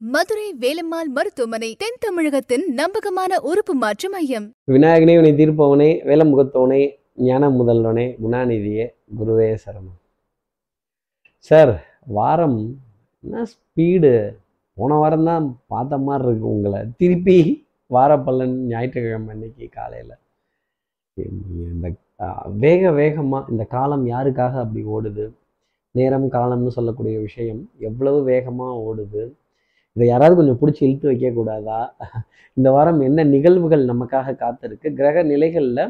மதுரை வேலம்மாள் மருத்துவமனை தென் தமிழகத்தின் நம்பகமான உறுப்பு மாற்று மையம். விநாயகனே உனை தீர்ப்பவனே வேலமுகத்தவனே ஞான முதல்வனே குணாநிதியே குருவே சரணம். சார் வாரம் என்ன ஸ்பீடு? போன வாரம் தான் பார்த்த மாதிரி இருக்கு உங்களை. திருப்பி வாரப்பல்லன் ஞாயிற்றுக்கிழமை அன்னைக்கு காலையில். இந்த வேக வேகமாக இந்த காலம் யாருக்காக அப்படி ஓடுது? நேரம் காலம்னு சொல்லக்கூடிய விஷயம் எவ்வளவு வேகமாக ஓடுது? இதை யாராவது கொஞ்சம் பிடிச்சி இழுத்து வைக்கக்கூடாதா இந்த வாரம் என்ன நிகழ்வுகள் நமக்காக காத்திருக்கு? கிரக நிலைகளில்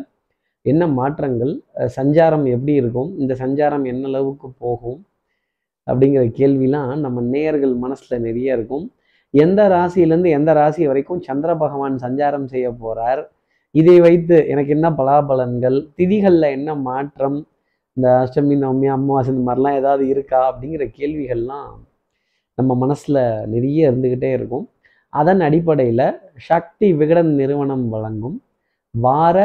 என்ன மாற்றங்கள்? சஞ்சாரம் எப்படி இருக்கும்? இந்த சஞ்சாரம் என்ன அளவுக்கு போகும்? அப்படிங்கிற கேள்விலாம் நம்ம நேயர்கள் மனசில் நிறைய இருக்கும். எந்த ராசியிலேருந்து எந்த ராசி வரைக்கும் சந்திர பகவான் சஞ்சாரம் செய்ய போகிறார் இதை வைத்து எனக்கு என்ன பலாபலன்கள்? திதிகளில் என்ன மாற்றம்? இந்த அஷ்டமி நவமி அமாவாசை இந்த மாதிரிலாம் ஏதாவது இருக்கா? அப்படிங்கிற கேள்விகள்லாம் நம்ம மனசில் நிறைய இருந்துக்கிட்டே இருக்கும். அதன் அடிப்படையில் சக்தி விகடன் நிறுவனம் வழங்கும் வார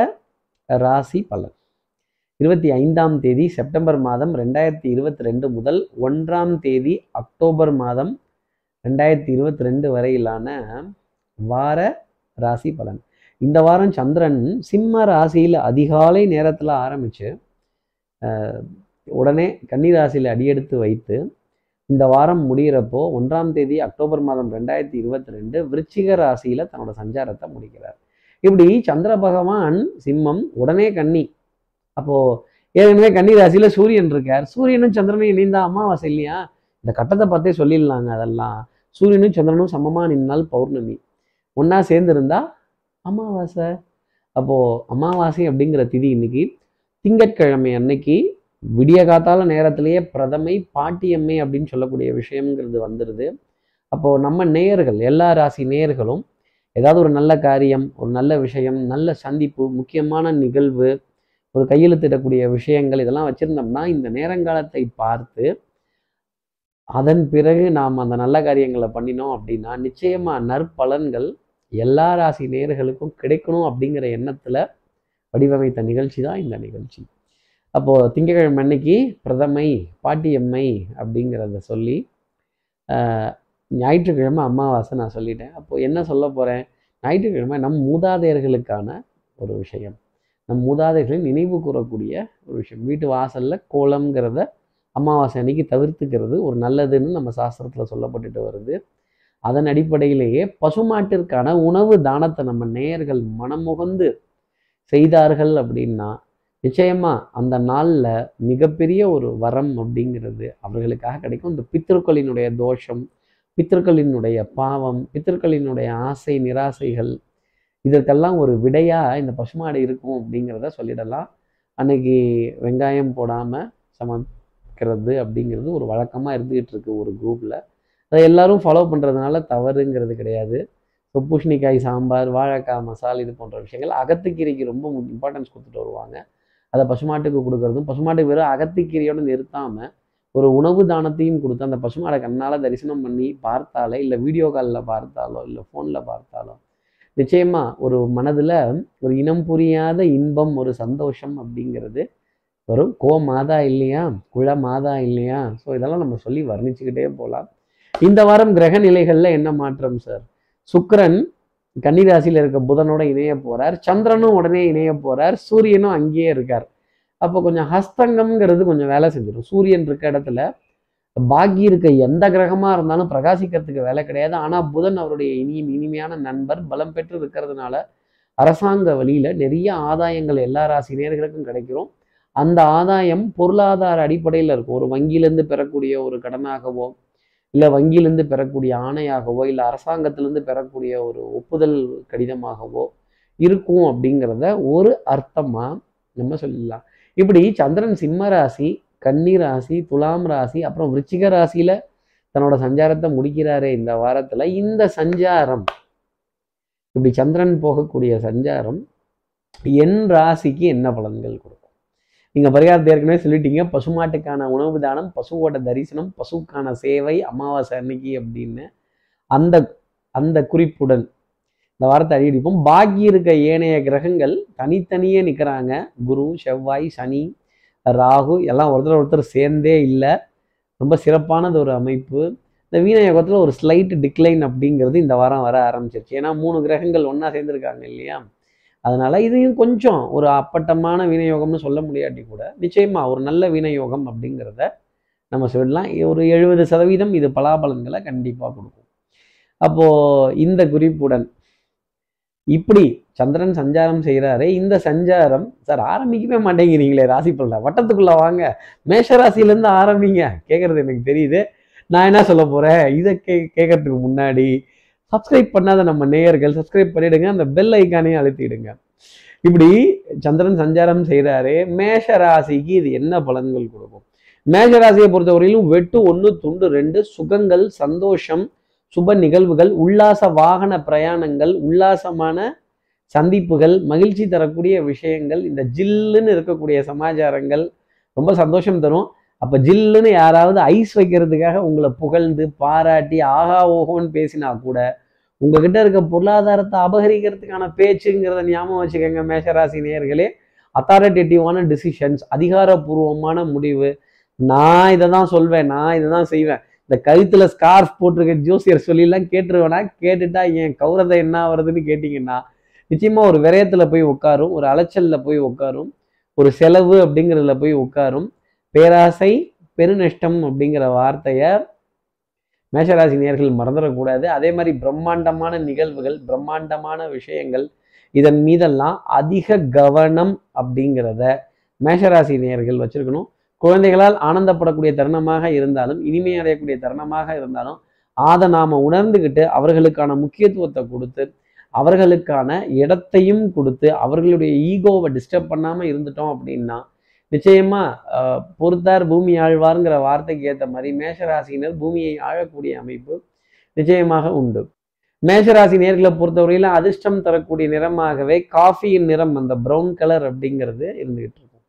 ராசி பலன். இருபத்தி ஐந்தாம் தேதி செப்டம்பர் மாதம் ரெண்டாயிரத்தி இருபத்தி ரெண்டு முதல் ஒன்றாம் தேதி அக்டோபர் மாதம் ரெண்டாயிரத்தி இருபத்தி ரெண்டு வரையிலான வார ராசி பலன். இந்த வாரம் சந்திரன் சிம்ம ராசியில் அதிகாலை நேரத்தில் ஆரம்பித்து உடனே கன்னி ராசியில் அடியெடுத்து வைத்து இந்த வாரம் முடிகிறப்போ ஒன்றாம் தேதி அக்டோபர் மாதம் ரெண்டாயிரத்தி இருபத்தி ரெண்டு விருச்சிக ராசியில் தன்னோட சஞ்சாரத்தை முடிக்கிறார். இப்படி சந்திர பகவான் சிம்மம் உடனே கன்னி. அப்போது ஏற்கனவே கன்னி ராசியில் சூரியன் இருக்கார். சூரியனும் சந்திரனும் இணைந்தா அமாவாசை இல்லையா? இந்த கட்டத்தை பார்த்தே சொல்லிடலாங்க அதெல்லாம். சூரியனும் சந்திரனும் சமமாக நின்னால் பௌர்ணமி. ஒன்றா சேர்ந்துருந்தா அமாவாசை. அப்போது அமாவாசை அப்படிங்கிற திதி இன்னைக்கு. திங்கட்கிழமை அன்னைக்கு விடிய காத்தால நேரத்திலேயே பிரதமை பாட்டியம்மை அப்படின்னு சொல்லக்கூடிய விஷயங்கிறது வந்துடுது அப்போது நம்ம நேயர்கள் எல்லா ராசி நேயர்களும் ஏதாவது ஒரு நல்ல காரியம் ஒரு நல்ல விஷயம் நல்ல சந்திப்பு முக்கியமான நிகழ்வு ஒரு கையெழுத்திடக்கூடிய விஷயங்கள் இதெல்லாம் வச்சுருந்தோம்னா இந்த நேரங்காலத்தை பார்த்து அதன் பிறகு நாம் அந்த நல்ல காரியங்களை பண்ணினோம் அப்படின்னா நிச்சயமாக நற்பலன்கள் எல்லா ராசி நேயர்களுக்கும் கிடைக்கணும் அப்படிங்கிற எண்ணத்தில் வடிவமைத்த நிகழ்ச்சி தான் இந்த நிகழ்ச்சி. அப்போது திங்கக்கிழமை அன்னைக்கு பிரதமை பாட்டியம்மை அப்படிங்கிறத சொல்லி ஞாயிற்றுக்கிழமை அமாவாசை நான் சொல்லிட்டேன். அப்போது என்ன சொல்ல போகிறேன் ஞாயிற்றுக்கிழமை நம் மூதாதையர்களுக்கான ஒரு விஷயம். நம் மூதாதைகளை நினைவு கூறக்கூடிய ஒரு விஷயம். வீட்டு வாசலில் கோலம்ங்கிறத அமாவாசை அன்னைக்கு தவிர்த்துக்கிறது ஒரு நல்லதுன்னு நம்ம சாஸ்திரத்தில் சொல்லப்பட்டுட்டு வருது. அதன் அடிப்படையிலேயே பசுமாட்டிற்கான உணவு தானத்தை நம்ம நேயர்கள் மனமுகந்து செய்தார்கள் அப்படின்னா நிச்சயமா அந்த நாளில் மிகப்பெரிய ஒரு வரம் அப்படிங்கிறது அவர்களுக்காக கிடைக்கும். இந்த பித்திருக்களினுடைய தோஷம் பித்திருக்களினுடைய பாவம் பித்திருக்களினுடைய ஆசை நிராசைகள் இதற்கெல்லாம் ஒரு விடையா இந்த பசுமாடு இருக்கும் அப்படிங்கிறத சொல்லிடலாம். அன்னைக்கு வெங்காயம் போடாமல் சமைக்கிறது அப்படிங்கிறது ஒரு வழக்கமாக இருந்துகிட்டு இருக்கு ஒரு குரூப்பில் அதை எல்லாரும் ஃபாலோ பண்ணுறதுனால தவறுங்கிறது கிடையாது. ஸோ பூஷணிக்காய் சாம்பார் வாழைக்காய் மசால் இது போன்ற விஷயங்கள் அகத்துக்கீரைக்கு ரொம்ப இம்பார்ட்டன்ஸ் கொடுத்துட்டு வருவாங்க. அதை பசுமாட்டுக்கு கொடுக்கறதும் பசுமாட்டுக்கு வெறும் அகத்திக்கீரையோடு நிறுத்தாமல் ஒரு உணவு தானத்தையும் கொடுத்து அந்த பசுமாடை கண்ணால் தரிசனம் பண்ணி பார்த்தாலே இல்லை வீடியோ காலில் பார்த்தாலோ இல்லை ஃபோனில் பார்த்தாலோ நிச்சயமாக ஒரு மனதில் ஒரு இனம் புரியாத இன்பம் ஒரு சந்தோஷம் அப்படிங்கிறது வரும். கோ மாதா இல்லையா? குழ மாதா இல்லையா? ஸோ இதெல்லாம் நம்ம சொல்லி வர்ணிச்சுக்கிட்டே போகலாம் இந்த வாரம் கிரக நிலைகளில் என்ன மாற்றம் சார் சுக்கரன் கன்னிராசியில் இருக்க புதனோட இணைய போறார். சந்திரனும் உடனே இணைய போறார். சூரியனும் அங்கேயே இருக்கார். அப்போ கொஞ்சம் ஹஸ்தங்கம்ங்கிறது கொஞ்சம் வேலை செஞ்சிடும். சூரியன் இருக்க இடத்துல பாக்கி இருக்க எந்த கிரகமா இருந்தாலும் பிரகாசிக்கிறதுக்கு வேலை கிடையாது. ஆனா புதன் அவருடைய இனி இனிமையான நண்பர் பலம் பெற்று இருக்கிறதுனால அரசாங்க வழியில நிறைய ஆதாயங்கள் எல்லா ராசி நேர்களுக்கும் கிடைக்கிறோம். அந்த ஆதாயம் பொருளாதார அடிப்படையில் இருக்கும். ஒரு வங்கியிலேருந்து பெறக்கூடிய ஒரு கடனாகவோ இல்லை வங்கியிலேருந்து பெறக்கூடிய ஆணையாகவோ இல்லை அரசாங்கத்திலேருந்து பெறக்கூடிய ஒரு ஒப்புதல் கடிதமாகவோ இருக்கும் அப்படிங்கிறத ஒரு அர்த்தமாக நம்ம சொல்லலாம். இப்படி சந்திரன் சிம்ம ராசி கன்னி ராசி துலாம் ராசி அப்புறம் விருச்சிக ராசியில் தன்னோட சஞ்சாரத்தை முடிக்கிறாரே இந்த வாரத்தில் இந்த சஞ்சாரம். இப்படி சந்திரன் போகக்கூடிய சஞ்சாரம் என் ராசிக்கு என்ன பலன்கள் கொடுக்கும்? நீங்கள் பரிகாரத்தை ஏற்கனவே சொல்லிட்டீங்க. பசுமாட்டுக்கான உணவு தானம் பசுவோட தரிசனம் பசுக்கான சேவை அமாவாசை அன்னைக்கு அப்படின்னு அந்த அந்த குறிப்புடன் இந்த வாரத்தை அடிப்போம் பாக்கி இருக்க ஏனைய கிரகங்கள் தனித்தனியே நிற்கிறாங்க குரு செவ்வாய் சனி ராகு எல்லாம் ஒருத்தர் ஒருத்தர் சேர்ந்தே இல்லை. ரொம்ப சிறப்பானது ஒரு அமைப்பு. இந்த வீணயோகத்தில் ஒரு ஸ்லைட் டிக்ளைன் அப்படிங்கிறது இந்த வாரம் வர ஆரம்பிச்சிருச்சு. ஏன்னா மூணு கிரகங்கள் ஒன்றா சேர்ந்துருக்காங்க இல்லையா? அதனால இதையும் கொஞ்சம் ஒரு அப்பட்டமான விநியோகம்னு சொல்ல முடியாட்டி கூட நிச்சயமா ஒரு நல்ல விநியோகம் அப்படிங்கிறத நம்ம சொல்லலாம் ஒரு எழுபது சதவீதம் இது பலாபலன்களை கண்டிப்பாக கொடுக்கும். அப்போது இந்த குறிப்புடன் இப்படி சந்திரன் சஞ்சாரம் செய்கிறாரு இந்த சஞ்சாரம் சார் ஆரம்பிக்கவே மாட்டேங்கிறீங்களே ராசி பலன். வட்டத்துக்குள்ளே வாங்க. மேஷ ராசியிலேருந்து ஆரம்பிங்க. கேட்குறது எனக்கு தெரியுது. நான் என்ன சொல்ல போகிறேன் இதை கே கேட்கறதுக்கு முன்னாடி சப்ஸ்கிரைப் பண்ணாத நம்ம நேயர்கள் சப்ஸ்கிரைப் பண்ணிடுங்க அந்த பெல் ஐக்கானே அழுத்திடுங்க. இப்படி சந்திரன் சஞ்சாரம் செய்கிறாரு மேஷ ராசிக்கு இது என்ன பலன்கள் கொடுக்கும்? மேஷ ராசியை பொறுத்தவரையிலும் வெட்டு ஒன்று துண்டு ரெண்டு சுகங்கள் சந்தோஷம் சுப நிகழ்வுகள் உல்லாச வாகன பிரயாணங்கள் உல்லாசமான சந்திப்புகள் மகிழ்ச்சி தரக்கூடிய விஷயங்கள் இந்த ஜில்லுன்னு இருக்கக்கூடிய சமாச்சாரங்கள் ரொம்ப சந்தோஷம் தரும். அப்போ ஜில்லுன்னு யாராவது ஐஸ் வைக்கிறதுக்காக உங்களை புகழ்ந்து பாராட்டி ஆகா ஓஹோன்னு பேசினா கூட உங்ககிட்ட இருக்க பொருளாதாரத்தை அபகரிக்கிறதுக்கான பேச்சுங்கிறத ஞாபகம் வச்சுக்கோங்க மேஷராசி நேயர்களே. அத்தாரிட்டேட்டிவான டிசிஷன்ஸ் அதிகாரப்பூர்வமான முடிவு. நான் இதை தான் சொல்வேன் நான் இதை தான் செய்வேன். இந்த கழுத்துல ஸ்கார்ஃப் போட்டிருக்க ஜோசியர் சொல்லிலாம் கேட்டுருவேனா? கேட்டுட்டா என் கௌரதை என்ன வருதுன்னு கேட்டிங்கன்னா நிச்சயமாக ஒரு விரயத்தில் போய் உட்காரும் ஒரு அலைச்சலில் போய் உட்காரும் ஒரு செலவு அப்படிங்கிறதுல போய் உட்காரும். பேராசை பெருநஷ்டம் அப்படிங்கிற வார்த்தையை மேஷராசி நேர்கள் மறந்துடக்கூடாது. அதே மாதிரி பிரம்மாண்டமான நிகழ்வுகள் பிரம்மாண்டமான விஷயங்கள் இதன் மீதெல்லாம் அதிக கவனம் அப்படிங்கிறத மேஷராசி நேர்கள் வச்சிருக்கணும். குழந்தைகளால் ஆனந்தப்படக்கூடிய தருணமாக இருந்தாலும் இனிமை அடையக்கூடிய தருணமாக இருந்தாலும் அதை நாம் உணர்ந்துக்கிட்டு அவர்களுக்கான முக்கியத்துவத்தை கொடுத்து அவர்களுக்கான இடத்தையும் கொடுத்து அவர்களுடைய ஈகோவை டிஸ்டர்ப் பண்ணாமல் இருந்துட்டோம் அப்படின்னா நிச்சயமா பொறுத்தார் பூமி ஆழ்வார்ங்கிற வார்த்தைக்கு ஏற்ற மாதிரி மேஷராசினர் பூமியை ஆழக்கூடிய அமைப்பு நிச்சயமாக உண்டு. மேஷராசி நேர்களை பொறுத்தவரையில அதிர்ஷ்டம் தரக்கூடிய நிறமாகவே காஃபியின் நிறம் அந்த பிரவுன் கலர் அப்படிங்கிறது இருந்துகிட்டு இருக்கும்.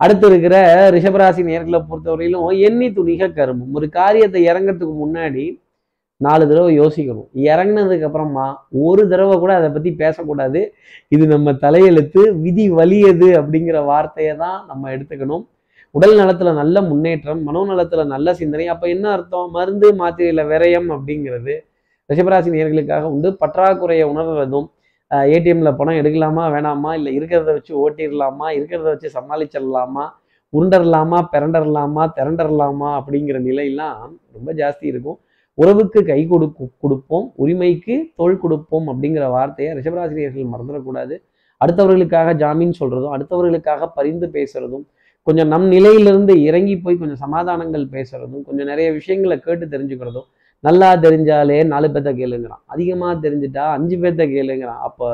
அடுத்து இருக்கிற ரிஷபராசி நேர்களை பொறுத்தவரையிலும் எண்ணி துணிக கரும்பும். ஒரு காரியத்தை இறங்கிறதுக்கு முன்னாடி நாலு தடவை யோசிக்கணும். இறங்குனதுக்கு அப்புறமா ஒரு தடவை கூட அதை பத்தி பேசக்கூடாது. இது நம்ம தலையெழுத்து விதி வலியது அப்படிங்கிற வார்த்தையை தான் நம்ம எடுத்துக்கணும். உடல் நலத்துல நல்ல முன்னேற்றம் மனோநலத்துல நல்ல சிந்தனை அப்ப என்ன அர்த்தம்? மருந்து மாத்திரையில விரயம் அப்படிங்கிறது ரிஷபராசி நேர்களுக்காக உண்டு. பற்றாக்குறையை உணர்வதும் ஏடிஎம்ல பணம் எடுக்கலாமா வேணாமா இல்லை இருக்கிறத வச்சு ஓட்டிடலாமா இருக்கிறத வச்சு சமாளிச்சிடலாமா உருண்டரலாமா பிறண்டரலாமா திரண்டரலாமா அப்படிங்கிற நிலையெல்லாம் ரொம்ப ஜாஸ்தி இருக்கும். உறவுக்கு கை கொடு கொடுப்போம் உரிமைக்கு தோள் கொடுப்போம் அப்படிங்கிற வார்த்தையை ரிஷபராசிரியர்கள் மறந்துடக்கூடாது. அடுத்தவர்களுக்காக ஜாமீன் சொல்றதும் அடுத்தவர்களுக்காக பரிந்து பேசுறதும் கொஞ்சம் நம் நிலையிலிருந்து இறங்கி போய் கொஞ்சம் சமாதானங்கள் பேசுறதும் கொஞ்சம் நிறைய விஷயங்களை கேட்டு தெரிஞ்சுக்கிறதும் நல்லா தெரிஞ்சாலே நாலு பேர்த்த கேளுங்கிறான். அதிகமாக தெரிஞ்சுட்டா அஞ்சு பேர்த்த கேளுங்கிறான். அப்போ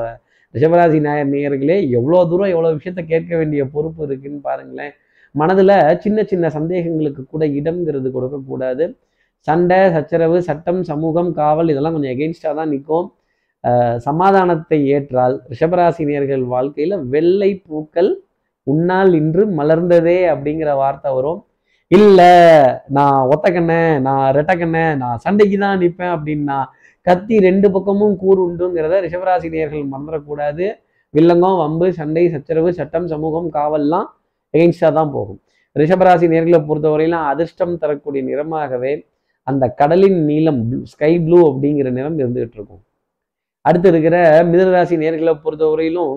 ரிஷபராசி நாயர் நேயர்களே எவ்வளோ தூரம் எவ்வளோ விஷயத்த கேட்க வேண்டிய பொறுப்பு இருக்குன்னு பாருங்களேன். மனதில் சின்ன சின்ன சந்தேகங்களுக்கு கூட இடம்ங்கிறது கொடுக்கக்கூடாது. சண்டை சச்சரவு சட்டம் சமூகம் காவல் இதெல்லாம் கொஞ்சம் எகெயின்ஸ்டாக தான் நிற்கும். சமாதானத்தை ஏற்றால் ரிஷபராசினியர்கள் வாழ்க்கையில் வெள்ளை பூக்கள் உன்னால் இன்று மலர்ந்ததே அப்படிங்கிற வார்த்தை வரும். இல்லை நான் ஒத்தக்கண்ணே நான் ரெட்டக்கண்ணே நான் சண்டைக்கு தான் நிற்பேன் அப்படின்னா கத்தி ரெண்டு பக்கமும் கூறு உண்டுங்கிறத ரிஷபராசினியர்கள் மறந்துடக்கூடாது. வில்லங்கம் வம்பு சண்டை சச்சரவு சட்டம் சமூகம் காவல்லாம் எகெயின்ஸ்டாக தான் போகும். ரிஷபராசி நேர்களை பொறுத்தவரையிலும் அதிர்ஷ்டம் தரக்கூடிய நிறமாகவே அந்த கடலின் நீளம் ஸ்கை ப்ளூ அப்படிங்கிற நிறம் இருந்துகிட்டு இருக்கும் அடுத்து இருக்கிற மிதனராசி நேர்களை பொறுத்தவரையிலும்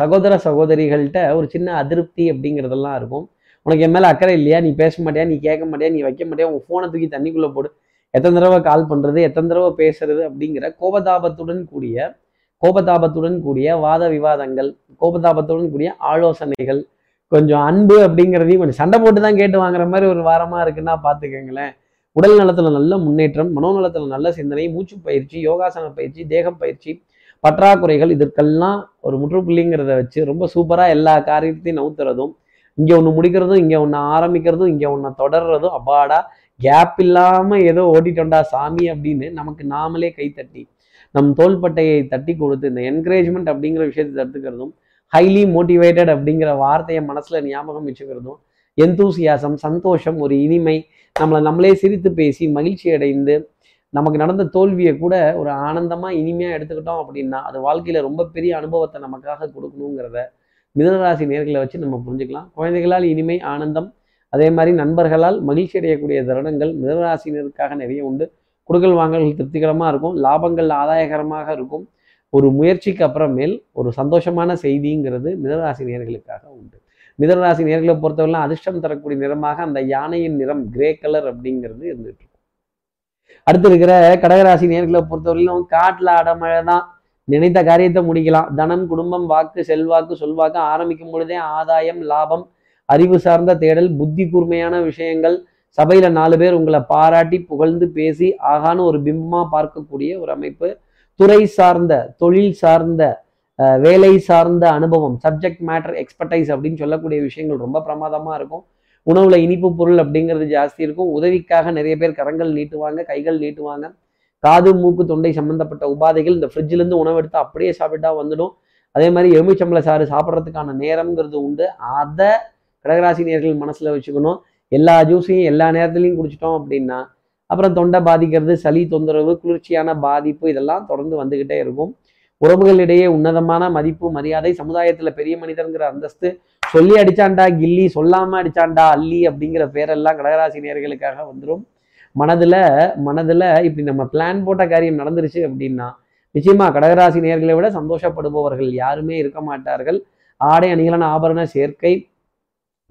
சகோதர சகோதரிகள்கிட்ட ஒரு சின்ன அதிருப்தி அப்படிங்கிறதெல்லாம் இருக்கும். உனக்கு என் மேலே அக்கறை இல்லையா? நீ பேச மாட்டியா? நீ கேட்க மாட்டியா? நீ வைக்க மாட்டியா? உன் ஃபோனை தூக்கி தண்ணிக்குள்ளே போடு. எத்தனை தடவை கால் பண்ணுறது எத்தனை தடவை பேசுறது? அப்படிங்கிற கோபதாபத்துடன் கூடிய கோபதாபத்துடன் கூடிய வாத விவாதங்கள் கோபதாபத்துடன் கூடிய ஆலோசனைகள் கொஞ்சம் அன்பு அப்படிங்கிறதையும் கொஞ்சம் சண்டை போட்டு தான் கேட்டு வாங்குற மாதிரி ஒரு வாரமாக இருக்குன்னா பார்த்துக்கங்களேன் உடல் நலத்துல நல்ல முன்னேற்றம் மனோநலத்துல நல்ல சிந்தனை மூச்சு பயிற்சி யோகாசன பயிற்சி தேகம் பயிற்சி பற்றாக்குறைகள் இதற்கெல்லாம் ஒரு முற்றுப்புள்ளிங்கிறத வச்சு ரொம்ப சூப்பராக எல்லா காரியத்தையும் நவுத்துறதும் இங்கே ஒன்று முடிக்கிறதும் இங்கே ஒன்று ஆரம்பிக்கிறதும் இங்கே ஒன்று தொடர்றதும் அப்பாடா கேப் இல்லாமல் ஏதோ ஓட்டிட்டோண்டா சாமி அப்படின்னு நமக்கு நாமளே கைத்தட்டி நம் தோள்பட்டையை தட்டி கொடுத்து இந்த என்கரேஜ்மெண்ட் அப்படிங்கிற விஷயத்தை தடுத்துக்கிறதும் ஹைலி மோட்டிவேட்டட் அப்படிங்கிற வார்த்தையை மனசுல ஞாபகம் வச்சுக்கிறதும் எந்தூசியாசம் சந்தோஷம் ஒரு இனிமை. நம்மளை நம்மளே சிரித்து பேசி மகிழ்ச்சி அடைந்து நமக்கு நடந்த தோல்வியை கூட ஒரு ஆனந்தமாக இனிமையாக எடுத்துக்கிட்டோம் அப்படின்னா அது வாழ்க்கையில் ரொம்ப பெரிய அனுபவத்தை நமக்காக கொடுக்கணுங்கிறத மிதனராசி நேர்களை வச்சு நம்ம புரிஞ்சுக்கலாம். குழந்தைகளால் இனிமை ஆனந்தம் அதே மாதிரி நண்பர்களால் மகிழ்ச்சி அடையக்கூடிய தருணங்கள் மிதராசினருக்காக நிறைய உண்டு. குடுக்கல் வாங்கல்கள் திருப்திகரமாக இருக்கும். லாபங்கள் ஆதாயகரமாக இருக்கும். ஒரு முயற்சிக்கு அப்புறமேல் ஒரு சந்தோஷமான செய்திங்கிறது மிதராசி நேர்களுக்காக உண்டு. மிதனராசி நேர்களை பொறுத்தவரைலாம் அதிர்ஷ்டம் தரக்கூடிய நிறமாக அந்த யானையின் நிறம் கிரே கலர் அப்படிங்கிறது இருந்துட்டு அடுத்து இருக்கிற கடகராசி நேர்களை பொறுத்தவரையிலும் காட்டில் அடமழை தான். நினைத்த காரியத்தை முடிக்கலாம். தனம் குடும்பம் வாக்கு செல்வாக்கு சொல்வாக்கு ஆரம்பிக்கும் பொழுதே ஆதாயம் லாபம் அறிவு சார்ந்த தேடல் புத்தி கூர்மையான விஷயங்கள். சபையில நாலு பேர் உங்களை பாராட்டி புகழ்ந்து பேசி ஆகான்னு ஒரு பிம்பமா பார்க்கக்கூடிய ஒரு அமைப்பு. துறை சார்ந்த தொழில் சார்ந்த வேலை சார்ந்த அனுபவம் சப்ஜெக்ட் மேட்டர் எக்ஸ்பர்டைஸ் அப்படின்னு சொல்லக்கூடிய விஷயங்கள் ரொம்ப பிரமாதமாக இருக்கும். உணவுல இனிப்பு பொருள் அப்படிங்கிறது ஜாஸ்தி இருக்கும். உதவிக்காக நிறைய பேர் கரங்கள் நீட்டுவாங்க கைகள் நீட்டுவாங்க. காது மூக்கு தொண்டை சம்பந்தப்பட்ட உபாதைகள் இந்த ஃப்ரிட்ஜிலேருந்து உணவு எடுத்து அப்படியே சாப்பிட்டா வந்துடும். அதே மாதிரி எலுமிச்சம்பளை சாறு சாப்பிட்றதுக்கான நேரம்ங்கிறது உண்டு. அதை கடகராசி நேர்கள் மனசில் வச்சுக்கணும். எல்லா ஜூஸையும் எல்லா நேரத்துலையும் குடிச்சிட்டோம் அப்படின்னா அப்புறம் தொண்டை பாதிக்கிறது சளி தொந்தரவு குளிர்ச்சியான பாதிப்பு இதெல்லாம் தொடர்ந்து வந்துக்கிட்டே இருக்கும். உறவுகளிடையே உன்னதமான மதிப்பு மரியாதை சமுதாயத்துல பெரிய மனிதருங்கிற அந்தஸ்து சொல்லி அடிச்சாண்டா கில்லி சொல்லாம அடிச்சாண்டா அல்லி அப்படிங்கிற பேரெல்லாம் கடகராசி நேர்களுக்காக வந்துடும் மனதுல மனதுல இப்படி நம்ம பிளான் போட்ட காரியம் நடந்துருச்சு அப்படின்னா நிச்சயமா கடகராசி நேர்களை விட சந்தோஷப்படுபவர்கள் யாருமே இருக்க மாட்டார்கள். ஆடை அணிகளான ஆபரண சேர்க்கை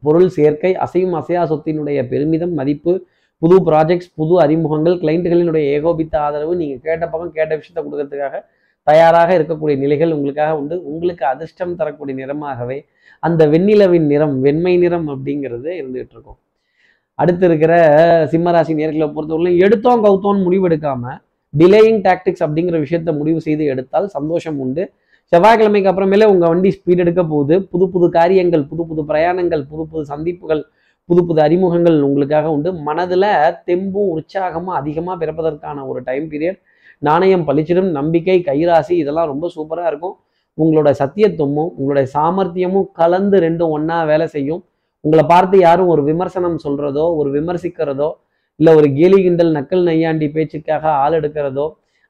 பொருள் சேர்க்கை அசையும் அசையா சொத்தினுடைய பெருமிதம் மதிப்பு புது ப்ராஜெக்ட்ஸ் புது அறிமுகங்கள் கிளைண்ட்டுகளினுடைய ஏகோபித்த ஆதரவு நீங்கள் கேட்ட பக்கம் கேட்ட விஷயத்த கொடுக்கறதுக்காக தயாராக இருக்கக்கூடிய நிலைகள் உங்களுக்காக உண்டு. உங்களுக்கு அதிர்ஷ்டம் தரக்கூடிய நிறமாகவே அந்த வெண்ணிலவின் நிறம் வெண்மை நிறம் அப்படிங்கிறது இருந்துகிட்டு இருக்கும். அடுத்து இருக்கிற சிம்மராசி நேர்களை பொறுத்தவரையிலும் எடுத்தோம் கவுத்தோன்னு முடிவெடுக்காம டிலேயிங் டாக்டிக்ஸ் அப்படிங்கிற விஷயத்த முடிவு செய்து எடுத்தால் சந்தோஷம் உண்டு. செவ்வாய்க்கிழமைக்கு அப்புறமேலே உங்கள் வண்டி ஸ்பீட் எடுக்க போகுது. புது புது காரியங்கள் புது புது பிரயாணங்கள் புது புது சந்திப்புகள் புது புது அறிமுகங்கள் உங்களுக்காக உண்டு. மனதில் தெம்பும் உற்சாகமும் அதிகமாக பிறப்பதற்கான ஒரு டைம் பீரியட் நாணயம் பளிச்சிடும் நம்பிக்கை கைராசி இதெல்லாம் ரொம்ப சூப்பராக இருக்கும். உங்களோட சத்தியத்துவமும் உங்களுடைய சாமர்த்தியமும் கலந்து ரெண்டும் ஒன்றா வேலை செய்யும். உங்களை பார்த்து யாரும் ஒரு விமர்சனம் சொல்கிறதோ ஒரு விமர்சிக்கிறதோ இல்லை ஒரு கேலி கிண்டல் நக்கல் நையாண்டி பேச்சுக்காக ஆள் எடுக்கிறதோ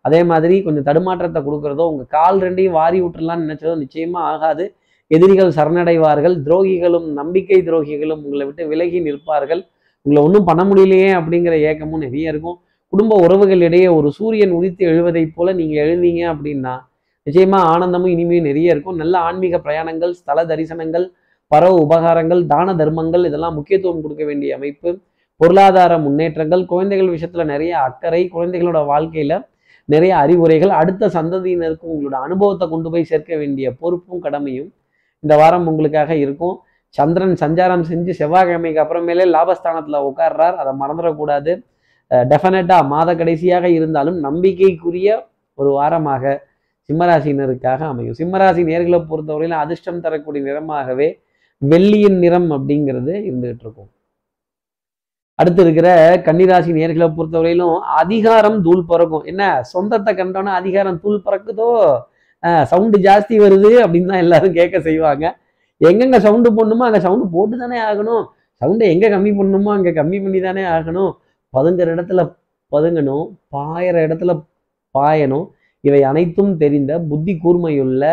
அதே மாதிரி கொஞ்சம் தடுமாற்றத்தை கொடுக்கறதோ உங்கள் கால் ரெண்டையும் வாரி விட்டுறலாம்னு நினச்சதோ நிச்சயமாக ஆகாது. எதிரிகள் சரணடைவார்கள் துரோகிகளும் நம்பிக்கை துரோகிகளும் உங்களை விட்டு விலகி நிற்பார்கள். உங்களை ஒன்றும் பண்ண முடியலையே அப்படிங்கிற ஏக்கமும் நிறைய இருக்கும். குடும்ப உறவுகளிடையே ஒரு சூரியன் உதித்து எழுவதைப் போல நீங்கள் எழுதிங்க அப்படின்னா நிச்சயமா ஆனந்தமும் இனிமையும் நிறைய இருக்கும். நல்ல ஆன்மீக பிரயாணங்கள் ஸ்தல தரிசனங்கள் பரவ உபகாரங்கள் தான தர்மங்கள் இதெல்லாம் முக்கியத்துவம் கொடுக்க வேண்டிய அமைப்பு. பொருளாதார முன்னேற்றங்கள் குழந்தைகள் விஷயத்துல நிறைய அக்கறை குழந்தைகளோட வாழ்க்கையில நிறைய அறிவுரைகள் அடுத்த சந்ததியினருக்கு உங்களோட அனுபவத்தை கொண்டு போய் சேர்க்க வேண்டிய பொறுப்பும் கடமையும் இந்த வாரம் உங்களுக்காக இருக்கும். சந்திரன் சஞ்சாரம் செஞ்சு செவ்வாய்க்கிழமைக்கு அப்புறமேலே லாபஸ்தானத்துல உட்கார்றார். அதை மறந்துடக்கூடாது. டெஃபினட்டாக மாத கடைசியாக இருந்தாலும் நம்பிக்கைக்குரிய ஒரு வாரமாக சிம்மராசினருக்காக அமையும். சிம்மராசி நேர்களை பொறுத்தவரையிலும் அதிர்ஷ்டம் தரக்கூடிய நிறமாகவே வெள்ளியின் நிறம் அப்படிங்கிறது இருந்துகிட்டு இருக்கும். அடுத்து இருக்கிற கன்னிராசி நேர்களை பொறுத்தவரையிலும் அதிகாரம் தூள் பறக்கும். என்ன? சொந்தத்தை கண்டோன்னா அதிகாரம் தூள் பறக்குதோ? சவுண்டு ஜாஸ்தி வருது அப்படின்னு தான் எல்லாரும் கேட்க செய்வாங்க. எங்கெங்க சவுண்டு போடணுமோ அங்கே சவுண்டு போட்டு தானே ஆகணும். சவுண்டை எங்கே கம்மி பண்ணணுமோ அங்கே கம்மி பண்ணி தானே ஆகணும். பதுங்குற இடத்துல பதுங்கணும் பாயிற இடத்துல பாயணும். இவை அனைத்தும் தெரிந்த புத்தி கூர்மையுள்ள